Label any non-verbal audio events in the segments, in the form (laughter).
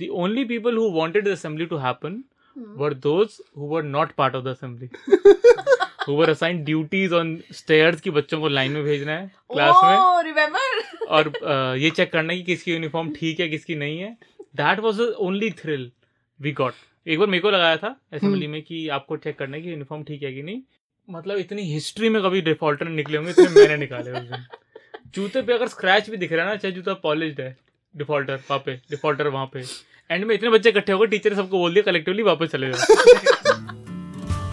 the only people who wanted the assembly to happen hmm. were those who were not part of the assembly. (laughs) who were assigned duties on stairs कि बच्चों को line में भेजना है class में। Oh, remember? (laughs) और अ, ये check करना है कि किसकी यूनिफॉर्म ठीक है किसकी नहीं है। That was the only thrill we got एक बार मेरे को लगाया था असेंबली में कि आपको चेक करना है कि यूनिफॉर्म ठीक है कि नहीं। मतलब इतनी हिस्ट्री में कभी डिफॉल्टर निकले होंगे इतने मैंने निकाले उस दिन जूते पे अगर स्क्रैच भी दिख रहा है ना चाहे जूता पॉलिश है डिफॉल्टर वहाँ पे डिफॉल्टर वहाँ पे। एंड में इतने बच्चे इकट्ठे हो गए टीचर ने सबको बोल दिया कलेक्टिवली वापस चले जाओ।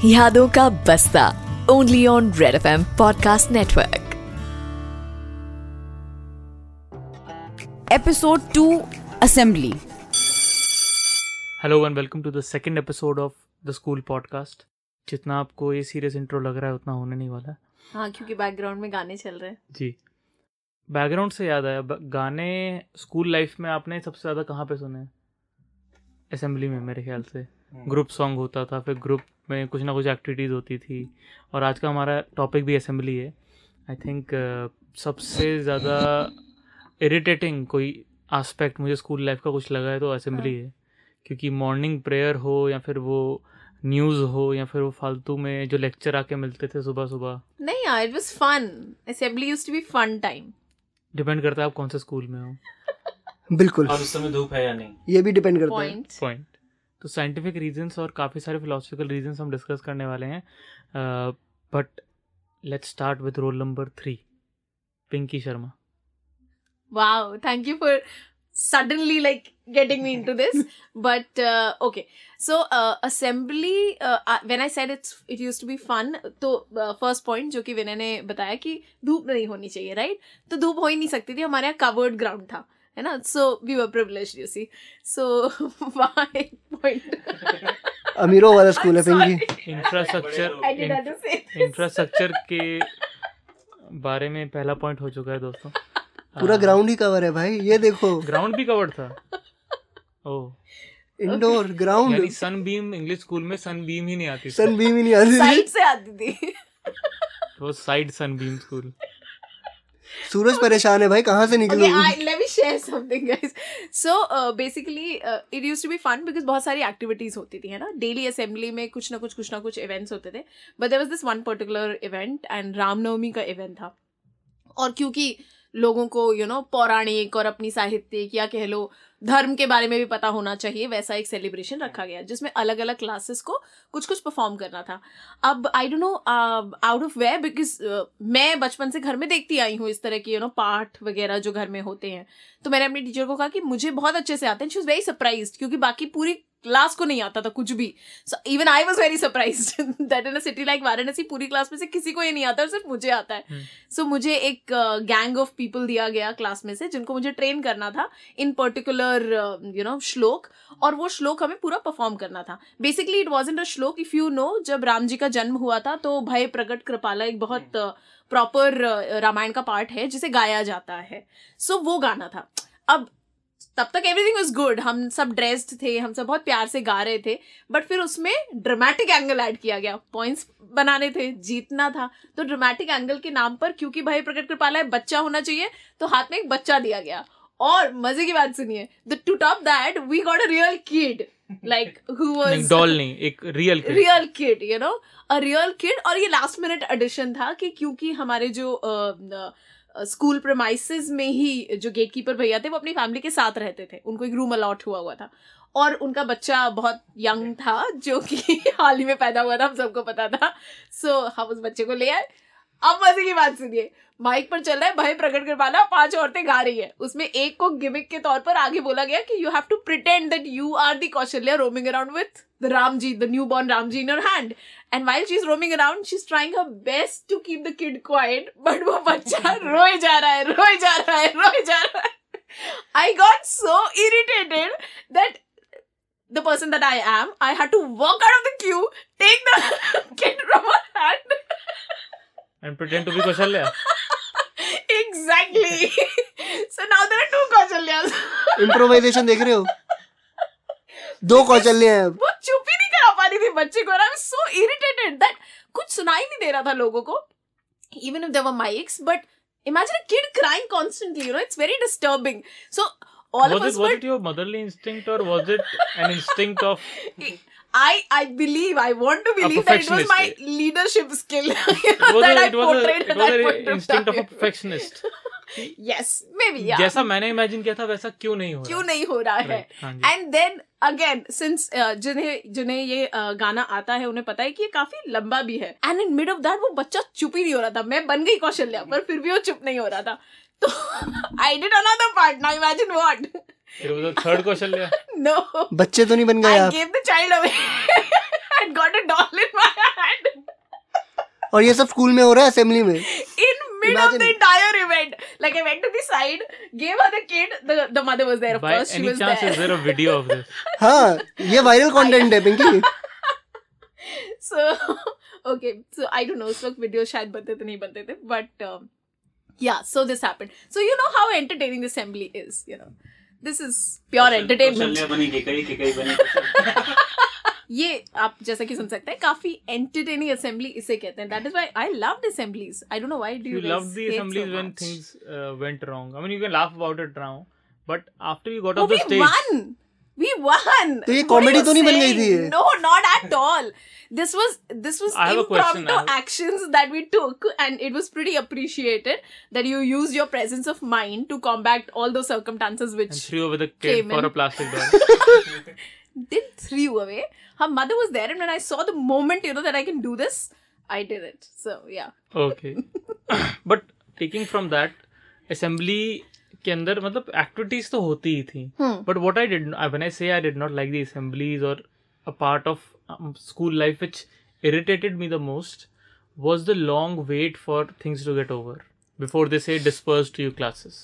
यादों का बस्ता only on red F M podcast network episode 2 assembly. Hello and welcome to the second episode of the school podcast जितना आपको ये सीरियस इंट्रो लग रहा है उतना होने नहीं वाला। हाँ क्योंकि बैकग्राउंड में गाने चल रहे हैं। जी। बैकग्राउंड से याद आया गाने स्कूल लाइफ में आपने सबसे ज़्यादा कहाँ पे सुने असेंबली में मेरे ख्याल से। ग्रुप सॉन्ग होता था फिर ग्रुप में कुछ ना कुछ एक्टिविटीज़ होती थी। और आज का हमारा टॉपिक भी असेंबली है। आई थिंक uh, सबसे ज़्यादा इरिटेटिंग कोई आस्पेक्ट मुझे स्कूल लाइफ का कुछ लगा है तो असेंबली है। क्योंकि मॉर्निंग प्रेयर हो या फिर वो न्यूज़ हो या फिर वो फालतू में जो लेक्चर आके मिलते थे सुबह सुबह। नहीं यार it was fun assembly used to be fun time depend करता है आप कौन से स्कूल में हो। बिल्कुल। और उस समय धूप है या नहीं? ये भी डिपेंड करता है। पॉइंट पॉइंट तो साइंटिफिक रीजंस और काफ़ी सारे फिलोसफिकल रीजंस हम डिस्कस करने वाले हैं। But let's start with roll number three Pinky Sharma wow thank you for suddenly like getting me into this. (laughs) But uh, okay. So uh, assembly uh, uh, when i said it's it used to be fun तो first point जो कि विनय ने बताया कि धूप नहीं होनी चाहिए राइट right? तो धूप हो ही नहीं सकती थी हमारे यहाँ कवर्ड ग्राउंड था। है ना? So we were privilege you see so एक पॉइंट अमीरों वाला स्कूल है Pinky infrastructure I did have to say this. Infrastructure के बारे में पहला पॉइंट हो चुका है दोस्तों। पूरा ग्राउंड ही कवर है भाई ये देखो। ग्राउंड भी कवर्ड था। ओह इंडोर यानी ground Sunbeam English school में सन बीम ही नहीं आती थी। सन बीम ही नहीं आती साइड से आती थी। (laughs) वो साइड सन बीम स्कूल सूरज परेशान है भाई कहाँ से निकले share something, guys. So, uh, basically, uh, it used to be fun because बहुत सारी एक्टिविटीज़ होती थी है ना? डेली असेंबली में कुछ ना कुछ कुछ ना कुछ इवेंट्स होते थे. But there was this one particular event and Ramnavami का इवेंट था. और क्योंकि लोगों को यू नो पौराणिक और अपनी साहित्यिक या कह लो, धर्म के बारे में भी पता होना चाहिए, वैसा एक सेलिब्रेशन रखा गया, जिसमें अलग अलग क्लासेस को कुछ कुछ परफॉर्म करना था। अब I don't know out of way because मैं बचपन से घर में देखती आई हूँ इस तरह की यू नो पाठ वगैरह जो घर में होते हैं। तो मैंने अपनी टीचर को कहा कि मुझे बहुत अच्छे से आते हैं शी इज़ वेरी सरप्राइज़ क्योंकि बाकी पूरी क्लास को नहीं आता था कुछ भी। So even I was very surprise that in city like Varanasi पूरी क्लास में से किसी को ये नहीं आता और सिर्फ़ मुझे आता है। सो so, मुझे एक गैंग ऑफ़ पीपल दिया गया क्लास में से जिनको मुझे ट्रेन करना था इन पर्टिकुलर यू नो श्लोक और वो श्लोक हमें पूरा परफॉर्म करना था। Basically it was in a श्लोक इफ़ यू नो जब राम जी का जन्म हुआ था तो भय प्रकट कृपाला एक बहुत प्रॉपर रामायण का पार्ट है जिसे गाया जाता है। सो so, वो गाना था। अब तब तक एवरीथिंग वाज गुड हम सब ड्रेस्ड थे हम सब बहुत प्यार से गा रहे थे बट फिर उसमें ड्रामेटिक एंगल ऐड किया गया। पॉइंट्स बनाने थे जीतना था। तो ड्रामेटिक एंगल के नाम पर क्योंकि भाई प्रकट कृपाला है बच्चा होना चाहिए तो हाथ में एक बच्चा दिया गया। और मज़े की बात सुनिए the two top that we got a real kid like who was doll नहीं एक real real kid you know a real kid और ये लास्ट मिनट एडिशन था कि क्योंकि हमारे जो स्कूल प्रमाइसिस में ही जो गेट कीपर भैया थे वो अपनी फैमिली के साथ रहते थे। उनको एक रूम अलॉट हुआ हुआ था। और उनका बच्चा बहुत यंग था जो कि (laughs) हाल ही में पैदा हुआ था हम सबको पता था। सो so, हम उस बच्चे को ले आए। अब मज़े की बात सुनिए। माइक पर चल रहा है भाई प्रकट कृपाला पाँच औरतें गा रही है। उसमें एक को गिमिक के तौर पर आगे बोला गया कि you have to pretend that you are the Kaushalya roaming around with the Ram ji the new born Ram ji in your hand And while she is roaming around she is trying her best to keep the kid quiet (laughs) but वो बच्चा रोए जा रहा है रोए जा रहा है रोए जा रहा है I got so irritated that the person that I am, I had to walk out of the queue, take the (laughs) kid from her hand. And pretend to be Kausalya (laughs) exactly. so now there are two Kausalyas. Improvisation देख रहे हो दो कौशल्य हैं वो चुप ही नहीं करा पा रही थी बच्चे को आई सो इरिटेटेड दैट कुछ सुनाई नहीं दे रहा था लोगों को even if there were mics but imagine a kid crying constantly you know it's very disturbing so all was of it us was were it your motherly instinct or was it an instinct of I I believe I want to believe that it was my leadership skill it was that a, I it a, portrayed it at was that an of instinct of a perfectionist yes maybe yeah जैसा मैंने imagine किया था वैसा क्यों नहीं हो रहा क्यों नहीं हो रहा है हाँ एंड देन अगेन सिंस जिन्हें जिन्हें ये uh, गाना आता है उन्हें पता है कि ये काफ़ी लंबा भी है। And in mid of that वो बच्चा चुप ही नहीं हो रहा था। मैं बन गई कौशल्या पर फिर भी वो चुप नहीं हो रहा था। तो I did another part now imagine what It was a third Kaushalya. (laughs) No बच्चे तो नहीं बन गए I आप। gave the child away. (laughs) And got a doll in my hand. और ये सब स्कूल में हो रहा है असेंबली में? In mid of the entire event. Like I went to the side, gave her the kid. The the mother was there, of by course. She any was chance there. is there a video of this हाँ ये viral content है Pinky so okay, so I don't know. उस वक्त video शायद बनते थे नहीं बनते थे, but um, yeah. So this happened. So you know how entertaining the assembly is. You know, this is pure entertainment. ये आप जैसा कि सुन सकते हैं काफ़ी एंटरटेनिंग असेंबली इसे कहते हैं। That is why I love the assemblies I don't know why do you love the assemblies when things went wrong I mean you can laugh about it now but after you got off the stage we won तो ये comedy तो नहीं बन गई थी? No not at all this was this was I actions that we took and it was pretty appreciated that you use your presence of mind to combat all the circumstances which threw with a cane for a plastic ball did threw away. Her mother was there, and when I saw the moment, you know, that I can do this, I did it. So yeah. Okay. (coughs) but taking from that, assembly के अंदर मतलब activities तो होती ही थी but what I did I I say I did not like the और a part of school life which irritated me the most was the long wait for things to get over before this disperse to you classes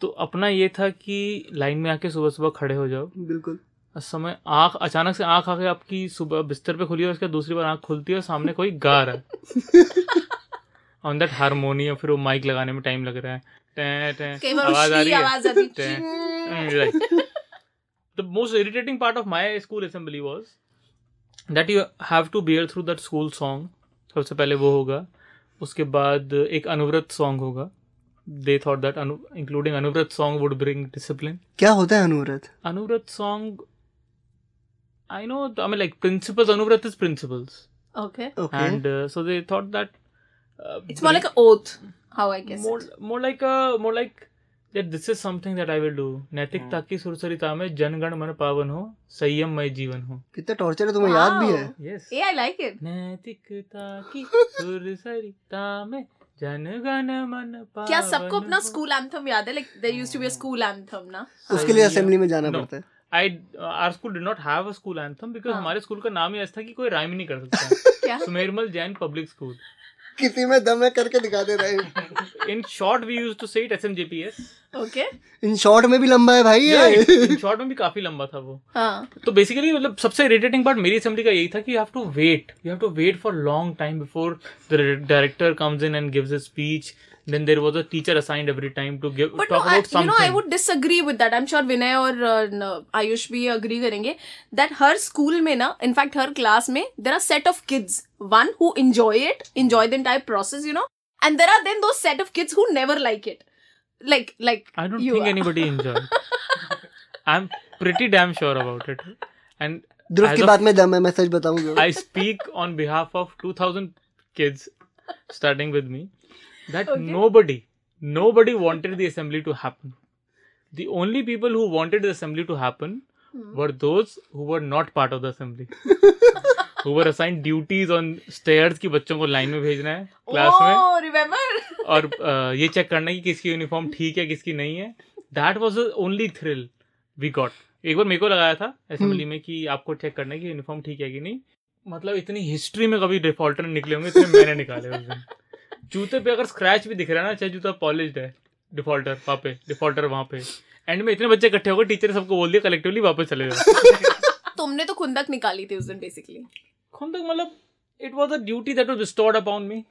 तो अपना ये था कि line में आके सुबह सुबह खड़े हो जाओ बिल्कुल समय आँख अचानक से आँख आके आपकी सुबह बिस्तर पे खुली है उसके बाद दूसरी बार आँख खुलती है और सामने कोई गा रहा है ऑन दैट हारमोनियम फिर वो माइक लगाने में टाइम लग रहा है। टें, टें, आवाज़ आ रही है। टें. The most irritating part of my school assembly was that you have to bear through that school song. सबसे पहले वो होगा। उसके बाद एक अनुव्रत सॉन्ग होगा। They thought that including Anuvrat song would bring discipline क्या होता है Anuvrat? Anuvrat song. I know. I mean, like principles. Anuvrat is principles, Okay. Okay and uh, so they thought that. Uh, It's more like an oath, how I guess. more, it. more like a more like that. This is something that I will do. नैतिकता की सुरसरिता में जनगण मन पावन हो संयममय जीवन हो. कितना torture है तुम्हें याद भी है Wow. Yes. Yeah, I like it. नैतिकता की सुरसरिता में जनगण मन पावन क्या सबको अपना हो. स्कूल एंथम याद है like there used to be a school anthem ना उसके लिए असेंबली में जाना. पड़ता है I our school did not have a school anthem because हाँ. हमारे स्कूल का नाम ही ऐसा था कि कोई राइम नहीं कर सकता. (laughs) सुमेरमल जैन पब्लिक स्कूल किसी में दम है करके दिखा दे रहा in short we use to say it SMJPS okay in short में भी लंबा है भाई ये। इन शॉर्ट में भी काफ़ी लंबा था वो। हाँ। तो बेसिकली मतलब सबसे इरिटेटिंग पार्ट मेरी असेंबली का यही था कि you have to wait you have to wait for long time before the director comes in and gives a speech then there was a teacher assigned every time to give But talk no, about I, about you know, I would disagree with that. I'm sure Vinay और uh, Ayush भी agree करेंगे that her school में ना, in fact her class में there are set of kids, one who enjoy it, enjoy the entire process, you know, and there are then those set of kids who never like it, like like I don't you think are. anybody enjoyed. I'm pretty damn sure about it. And Dhruv की बात में दम है मैं सच बताऊँ जो I speak on behalf of 2000 kids starting with me that Okay. nobody, nobody wanted the assembly to happen. The only people who wanted the assembly to happen Hmm. were those who were not part of the assembly. who were assigned duties on stairs कि बच्चों को line में भेजना है class में Oh, remember? और uh, ये check करना है कि किसकी यूनिफॉर्म ठीक है किसकी नहीं है that was the only thrill we got एक बार मेरे को लगाया था असेंबली में कि आपको चेक करना है कि यूनिफॉर्म ठीक है कि नहीं मतलब इतनी हिस्ट्री में कभी डिफॉल्टर निकले होंगे इतने मैंने निकाले उस दिन जूते पे अगर स्क्रैच भी दिख रहा है ना चाहे जूता पॉलिश्ड है डिफॉल्टर वहाँ पे डिफॉल्टर वहाँ पे एंड में इतने बच्चे इकट्ठे हो गए टीचर ने सबको बोल दिया कलेक्टिवली वापस चले जाओ (laughs) तुमने तो खुंदक निकाली थी उस दिन बेसिकली खुद तक मतलब it was a duty that was restored upon me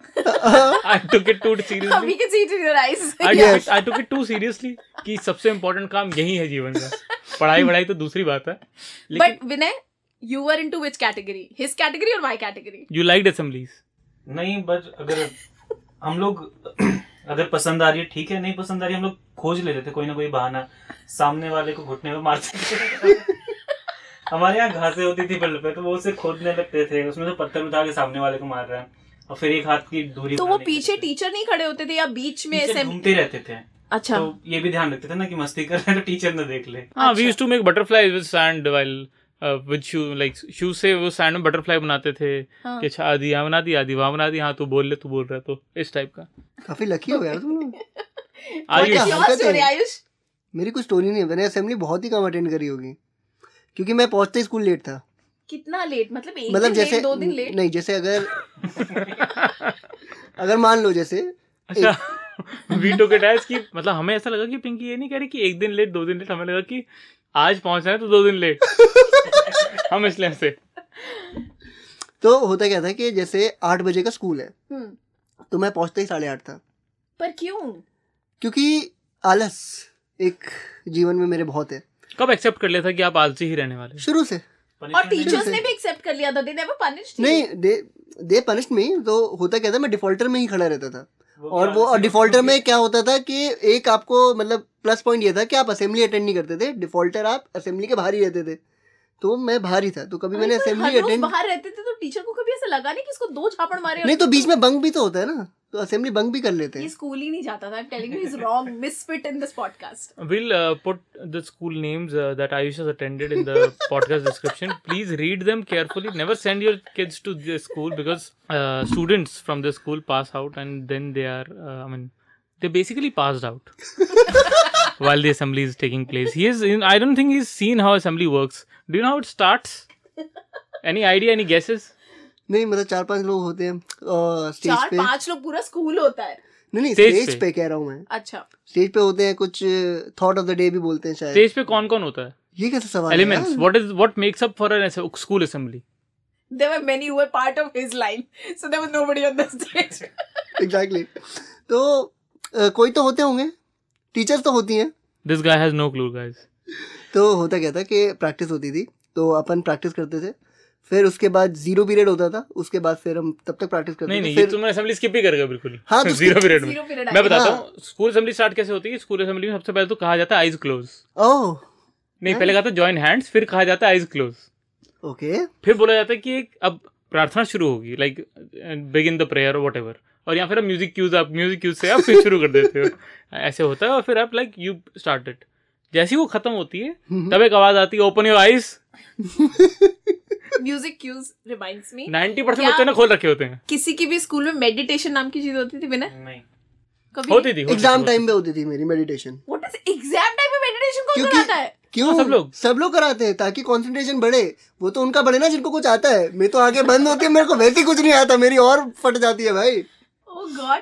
I took it too seriously अभी के see it in your eyes. I Yes. took it, I took it too seriously कि सबसे इम्पोर्टेंट काम यही है जीवन का पढ़ाई वढ़ाई तो दूसरी बात है But Vinay, you were into which category? His category or my category? You like assemblies नहीं बट अगर हम लोग (clears throat) अगर पसंद आ रही है ठीक है नहीं पसंद आ रही हम लोग खोज लेते थे कोई ना कोई बहाना। सामने वाले को घुटने में मारते थे (laughs) हमारे यहाँ घासें होती थी पल्ले पे तो वो उसे खोदने लगते थे उसमें से पत्थर उठा के सामने वाले को मार रहे है। और फिर एक हाथ की दूरी तो वो पीछे टीचर नहीं खड़े होते थे या बीच में ऐसे घूमते रहते थे। अच्छा। तो ये भी ध्यान रखते थे ना कि मस्ती कर रहे हैं तो टीचर ना देख ले। हाँ वी अच्छा। Use to make butterfly with sand while with shoe like shoe से वो सैंड में बटरफ्लाई बनाते थे हाँ। कि अच्छा आधी यहाँ बना दी आधी वहाँ बना दी हाँ तू बोल ले तू बोल रहा तो इस टाइप का। काफ़ी लकी हो यार तुम लोग (laughs) आयुष? मेरी कोई स्टोरी नहीं है मैंने असेंबली बहुत ही कम अटेंड करी होगी क्योंकि मैं पहुँचते ही स्कूल लेट था। कितना लेट मतलब एक मतलब दिन जैसे लेट दो दिन लेट नहीं जैसे अगर अगर मान लो जैसे (laughs) अच्छा वी टुक इट एज कि मतलब हमें ऐसा लगा कि पिंकी ये नहीं कह रही कि एक दिन लेट दो दिन लेट हमें लगा कि आज पहुँचना है तो दो दिन लेट। (laughs) हम इसलिए से तो होता क्या था कि जैसे आठ बजे का स्कूल है हम्म, तो मैं पहुँचता ही साढ़े आठ था। पर क्यों? क्योंकि आलस एक जीवन में मेरे बहुत है। कब एक्सेप्ट कर लिया था कि आप आलसी ही रहने वाले शुरू से। और टीचर्स ने भी एक्सेप्ट कर लिया था दे नेवर पनिश्ड नहीं दे दे पनिश्ड मी तो होता क्या था मैं डिफॉल्टर में ही खड़ा रहता था। और वो और डिफॉल्टर में क्या होता था कि एक आपको मतलब प्लस पॉइंट ये था कि आप असेंबली अटेंड नहीं करते थे। डिफॉल्टर आप असेंबली के बाहर ही रहते थे। तो मैं बाहर ही था। तो कभी मैंने असेंबली अटेंड बाहर रहते थे तो टीचर को कभी ऐसा लगा नहीं कि इसको दो झापड़ मारे नहीं तो बीच में बंक भी तो होता है ना। तो असेंबली बंक भी कर लेते ये हैं स्कूल ही नहीं जाता था I am telling you is wrong misfit in this podcast We'll uh, put the school names uh, that Ayush has attended in the podcast description. Please read them carefully. Never send your kids to the school because uh, students from the school pass out and then they are, uh, I mean, they basically passed out while the assembly is taking place. He is, in, I don't think he's seen how assembly works. Do you know how it starts? Any idea? Any guesses? नहीं मतलब चार पाँच लोग होते हैं stage चार पे पाँच लोग पूरा स्कूल होता है नहीं नहीं Stage स्टेज पे। पे कह रहा हूँ मैं अच्छा स्टेज पे होते हैं कुछ थॉट ऑफ़ द डे भी बोलते हैं शायद Stage पे कौन कौन होता है? ये कैसा सवाल है Elements. यार? What is what makes up for a school assembly? there were many who were part of his line so there was nobody on the stage exactly तो अ, कोई तो होते होंगे टीचर्स तो होती हैं This guy has no clue, guys. तो होता क्या था कि प्रैक्टिस होती थी तो अपन प्रैक्टिस करते थे फिर उसके बाद ज़ीरो पीरियड होता था उसके बाद फिर हम तब तक प्रैक्टिस करते नहीं नहीं फिर तुमने असेंबली स्किप ही कर गए बिल्कुल। हाँ, तो (laughs) ज़ीरो पीरियड में। मैं। बताता हाँ। हूँ। स्कूल असेंबली स्टार्ट कैसे होती है? स्कूल असेंबली में सबसे पहले तो कहा जाता है आइज़ क्लोज ओह। नहीं पहले कहा था जॉइन हैंड्स फिर कहा जाता है आइज़ क्लोज ओके। फिर बोला जाता है कि एक अब प्रार्थना शुरू होगी like begin the prayer whatever और या फिर आप म्यूज़िक क्यूज आप म्यूज़िक क्यूज से आप फिर (laughs) शुरू कर देते हो। ऐसे होता है और फिर आप लाइक यू स्टार्ट इट जैसी वो खत्म होती है तब एक आवाज़ आती है open your eyes music cues reminds me 90% percent बच्चों ने खोल रखे होते हैं। किसी की भी स्कूल में मेडिटेशन नाम की चीज़ होती थी विनय नहीं। कभी? होती थी एग्ज़ाम टाइम पे होती थी मेरी meditation what is exam time में मेडिटेशन कौन कराता है? क्यों? हाँ, सब लोग। सब लोग कराते हैं ताकि कंसंट्रेशन बढ़े। वो तो उनका बढ़े ना जिनको कुछ आता है। मैं तो आगे बंद होती है मेरे को वैसे कुछ नहीं आता मेरी और फट जाती है भाई। ओह गॉड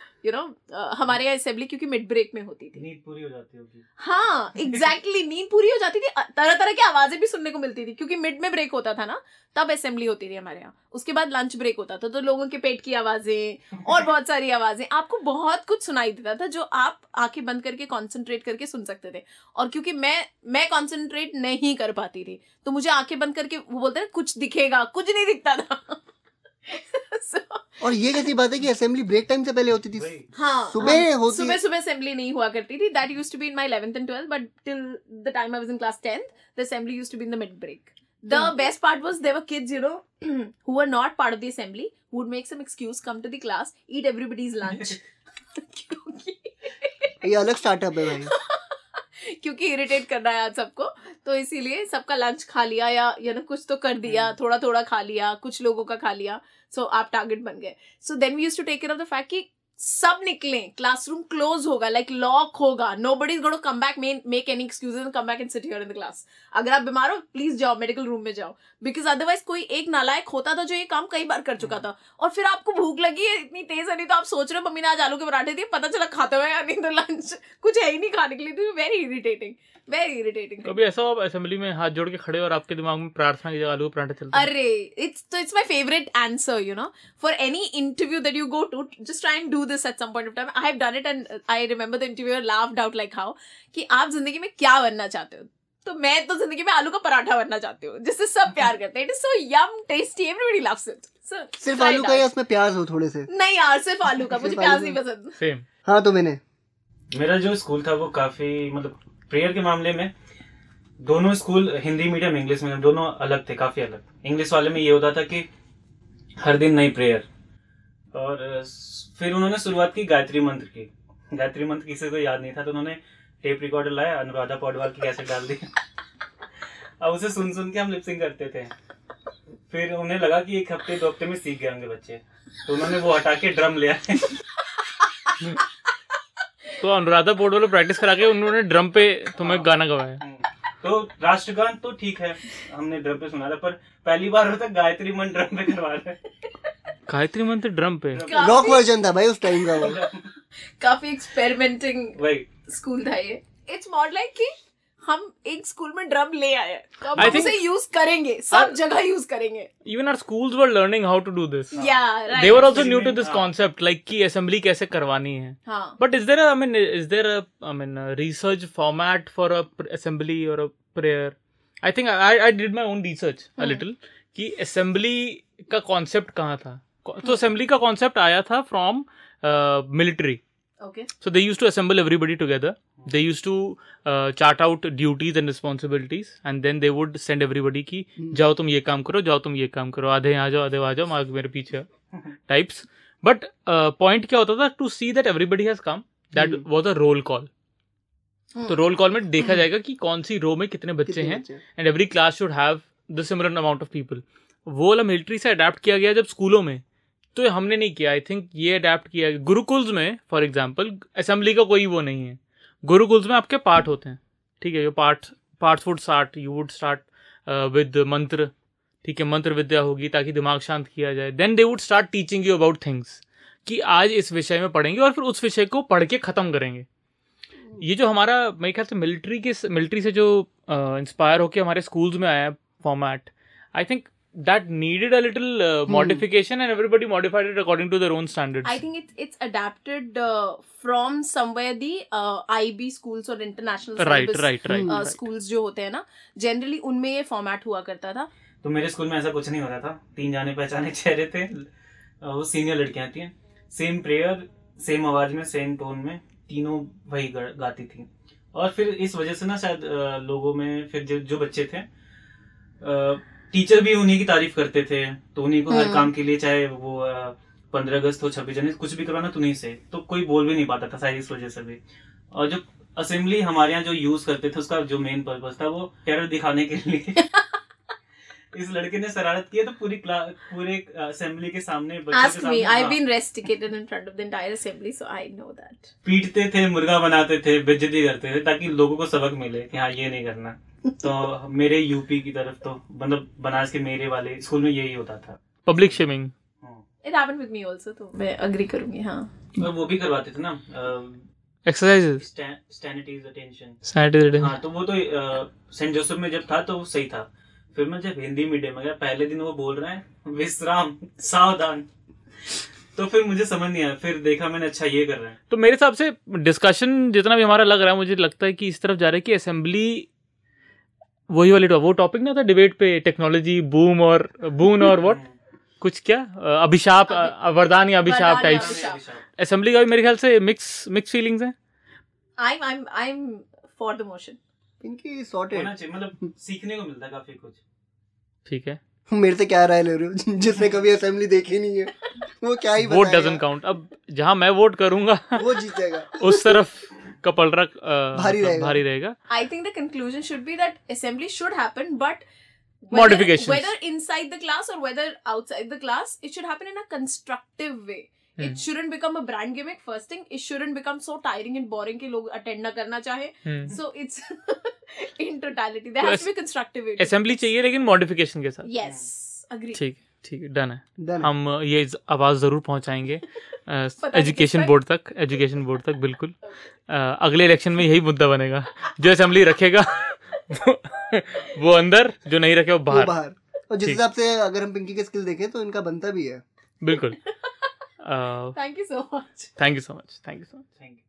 यू नो हमारे यहाँ असेंबली क्योंकि मिड ब्रेक में होती थी। नींद पूरी हो जाती होगी। हाँ एग्जैक्टली exactly, नींद पूरी हो जाती थी। तरह तरह की आवाज़ें भी सुनने को मिलती थी क्योंकि मिड में ब्रेक होता था ना तब असेंबली होती थी हमारे यहाँ। उसके बाद लंच ब्रेक होता था तो लोगों के पेट की आवाज़ें और बहुत सारी आवाज़ें। आपको बहुत कुछ सुनाई देता था जो आप आँखें बंद करके कॉन्सेंट्रेट करके सुन सकते थे। और क्योंकि मैं मैं कॉन्सेंट्रेट नहीं कर पाती थी तो मुझे आँखें बंद करके वो बोलते हैं कुछ दिखेगा कुछ नहीं दिखता था। (laughs) और ये कैसी बात है कि असेंबली ब्रेक टाइम से पहले होती थी। सुबह होती सुबह सुबह असेंबली नहीं हुआ करती थी। That used to be in my 11th and 12th but till the time I was in class 10th the assembly used to be in the mid break the best part was there were kids you know who were not part of the assembly would make some excuse come to the class eat everybody's lunch ये अलग startup है भाई। (laughs) क्योंकि irritate करना है आज सबको। तो इसीलिए सबका लंच खा लिया या या ना कुछ तो कर दिया थोड़ा थोड़ा खा लिया कुछ लोगों का खा लिया। सो so, आप टारगेट बन गए। So then we use to take care of the fact कि सब निकले क्लासरूम क्लोज होगा लाइक लॉक होगा nobody is got come back make any excuses come back and sit here in the class अगर आप बीमार हो प्लीज़ जाओ मेडिकल रूम में जाओ। बिकॉज़ अदरवाइज़ कोई एक नालायक होता था जो ये काम कई बार कर चुका था। और फिर आपको भूख लगी है इतनी तेज है नहीं तो आप सोच रहे हो मम्मी ने आज आलू के पराठे दिए पता चला खाते हुए या नहीं तो लंच (laughs) कुछ है ही नहीं खाने के लिए। तो वेरी इरिटेटिंग वेरी इरिटेटिंग कभी ऐसा हो आप असेंबली में हाथ जोड़ के खड़े और आपके दिमाग में प्रार्थना की जगह आलू पराठे चलते it's so it's my favorite answer, you know. For any interview that you go to, just try and do this at some point of time. I have done it, and I remember the interviewer laughed out like how कि आप ज़िंदगी में क्या बनना चाहते हो? तो मैं तो ज़िंदगी में आलू का पराठा बनना चाहती हूँ जिससे सब (laughs) प्यार करते हैं। It is so yum tasty everybody loves it सिर्फ़ आलू का या उसमें प्याज हो थोड़े से? नहीं यार सिर्फ़ आलू का (laughs) मुझे प्याज नहीं पसंद। सेम हाँ तो मैंने। मेरा जो स्कूल था वो काफ़ी मतलब प्रेयर के मामले में दोनों school Hindi medium English medium दोनों अलग थे काफ़ी अलग। इंग्लिश वाले में ये होता था कि हर दिन नई प्रेयर। और फिर उन्होंने शुरुआत की गायत्री मंत्र की। गायत्री मंत्र किसी को याद नहीं था तो उन्होंने टेप रिकॉर्डर लाया अनुराधा पौडवाल की कैसेट डाल दी। अब उसे सुन सुन के हम लिपसिंग करते थे। फिर उन्हें लगा कि एक हफ़्ते दो हफ़्ते में सीख गए होंगे बच्चे। तो उन्होंने वो हटा के ड्रम लिया तो अनुराधा बोर्ड वालों प्रैक्टिस करा के उन्होंने ड्रम पे तुम्हें गाना गवाया। तो राष्ट्रगान तो ठीक है हमने ड्रम पे सुना था पर पहली बार होता गायत्री मन ड्रम पे करवा रहे गायत्री मंत्र ड्रम पे। रॉक वर्जन था भाई उस टाइम का (laughs) काफ़ी एक्सपेरिमेंटिंग स्कूल था ये। इट्स मोर लाइक कि हम एक स्कूल में ड्रम ले आए तो हम उसे यूज़ करेंगे। सब जगह यूज़ करेंगे। Even are schools learning how to do this या they new to this concept like कि असेंबली कैसे करवानी है। But is there I mean is there I mean research format for a assembly और a prayer I think I I did my own research a little की assembly का concept कहाँ था? तो असेंबली का कॉन्सेप्ट आया था from military so they use to assemble everybody together they use to chart out duties and responsibilities and then they would send everybody की जाओ तुम ये काम करो जाओ तुम ये काम करो आधे आ जाओ आधे आ जाओ मेरे पीछे टाइप्स बट पॉइंट क्या होता था to see that everybody has come that was a roll call तो रोल कॉल में देखा hmm. जाएगा कि कौन सी रो में कितने बच्चे हैं and every class should have the similar amount of people वो वाला मिलिट्री से अडेप्ट किया गया जब स्कूलों में। तो हमने नहीं किया। आई थिंक ये अडेप्ट किया। गुरुकुल्स में फॉर एग्ज़ाम्पल असेंबली का कोई वो नहीं है। गुरुकुल्स में आपके पाठ होते हैं। ठीक है, जो पाठ पाठ would start you would start with mantra. ठीक है, मंत्र विद्या होगी ताकि दिमाग शांत किया जाए। Then they would start teaching you about things कि आज इस विषय में पढ़ेंगे और फिर उस विषय को पढ़ के ख़त्म करेंगे। ये जो हमारा, मेरे ख्याल से मिलिट्री के मिलिट्री से जो इंस्पायर होकर हमारे स्कूल्स में आया है format I think that needed a little modification and everybody modified it according to their own I think it's it's adapted uh, from somewhere the uh, IB schools or international syllabus, right right Hmm. uh, schools जो होते हैं ना generally उनमें ये format हुआ करता था। तो मेरे स्कूल में ऐसा कुछ नहीं होता था। तीन जाने पहचाने चेहरे थे वो सीनियर लड़कियाँ थी। सेम प्रेयर सेम आवाज़ में सेम टोन में तीनों वही गाती थी। और फिर इस वजह से ना शायद लोगों में फिर जो जो बच्चे थे टीचर भी उन्हीं की तारीफ़ करते थे तो उन्हीं को हर हम्म। काम के लिए चाहे वो पंद्रह अगस्त हो छब्बीस जनवरी कुछ भी करवाना तो उन्हीं से तो कोई बोल भी नहीं पाता था शायद इस वजह से भी और जो असेंबली हमारे यहाँ जो यूज़ करते थे उसका जो मेन पर्पज था वो टेरर दिखाने के लिए (laughs) इस लड़के ने शरारत की है तो पूरी पूरे असेंबली के सामने Ask me. I've हाँ, been rusticated in front of the entire assembly, so I know that. पीटते थे मुर्गा बनाते थे बेज्जती करते थे ताकि लोगों को सबक मिले कि हाँ ये नहीं करना तो मेरे यूपी की तरफ़ तो मतलब बनारस के मेरे वाले स्कूल में यही होता था। पब्लिक शेमिंग हाँ। It happened with me also, तो मैं agree करूँगी हाँ. और वो भी करवाते थे ना एक्सरसाइजेस स्टैनिटीज अटेंशन सैटरडे हाँ तो वो तो सेंट जोसेफ में जब था तो वो सही था। फिर मैं जब हिंदी मीडियम में गया पहले दिन वो बोल रहे हैं विश्राम सावधान। तो फिर मुझे समझ नहीं आया। फिर देखा मैंने अच्छा ये कर रहे हैं। तो मेरे हिसाब से डिस्कशन जितना भी हमारा लग रहा है मुझे लगता है कि इस तरफ़ जा रहा है कि असेंबली वही वाली वो टॉपिक ना था डिबेट पे टेक्नोलॉजी बूम और बून और व्हाट कुछ क्या? अभिशाप वरदान या अभिशाप टाइप्स असेंबली का भी मेरे ख्याल से मिक्स मिक्स फीलिंग्स हैं। I'm I'm I'm for the motion. इनकी सॉर्टेड होना चाहिए मतलब सीखने को मिलता है काफ़ी कुछ। ठीक है। मेरे से क्या राय ले रहे हो? जिसने (laughs) कभी असेंबली देखी नहीं है। वो क्या ही वोट डजंट काउंट अब जहाँ मैं वोट करूँगा वो जीतेगा उस तरफ़ का पलड़ा भारी मतलब रहेगा। भारी रहेगा I think the conclusion should be that assembly should happen, but whether, Modifications. whether inside the class or whether outside the class, it should happen in a constructive way. It hmm. Shouldn't become a brand gimmick first thing it shouldn't become so tiring and boring कि लोग attend ना करना चाहे हम्म। So it's in totality there has to be constructive assembly चाहिए लेकिन modification के साथ yes agree ठीक है ठीक है डन है। डन हम ये आवाज़ ज़रूर पहुंचाएँगे (laughs) एजुकेशन बोर्ड तक एजुकेशन बोर्ड तक बिल्कुल। (laughs) अ, अगले इलेक्शन में यही मुद्दा बनेगा। जो असेंबली रखेगा (laughs) वो, वो अंदर जो नहीं रखे वो वो बाहर। बाहर। और जिस हिसाब से अगर हम पिंकी के स्किल देखें तो इनका बनता भी है। बिल्कुल। Thank you so much thank you so much thank you so much thank you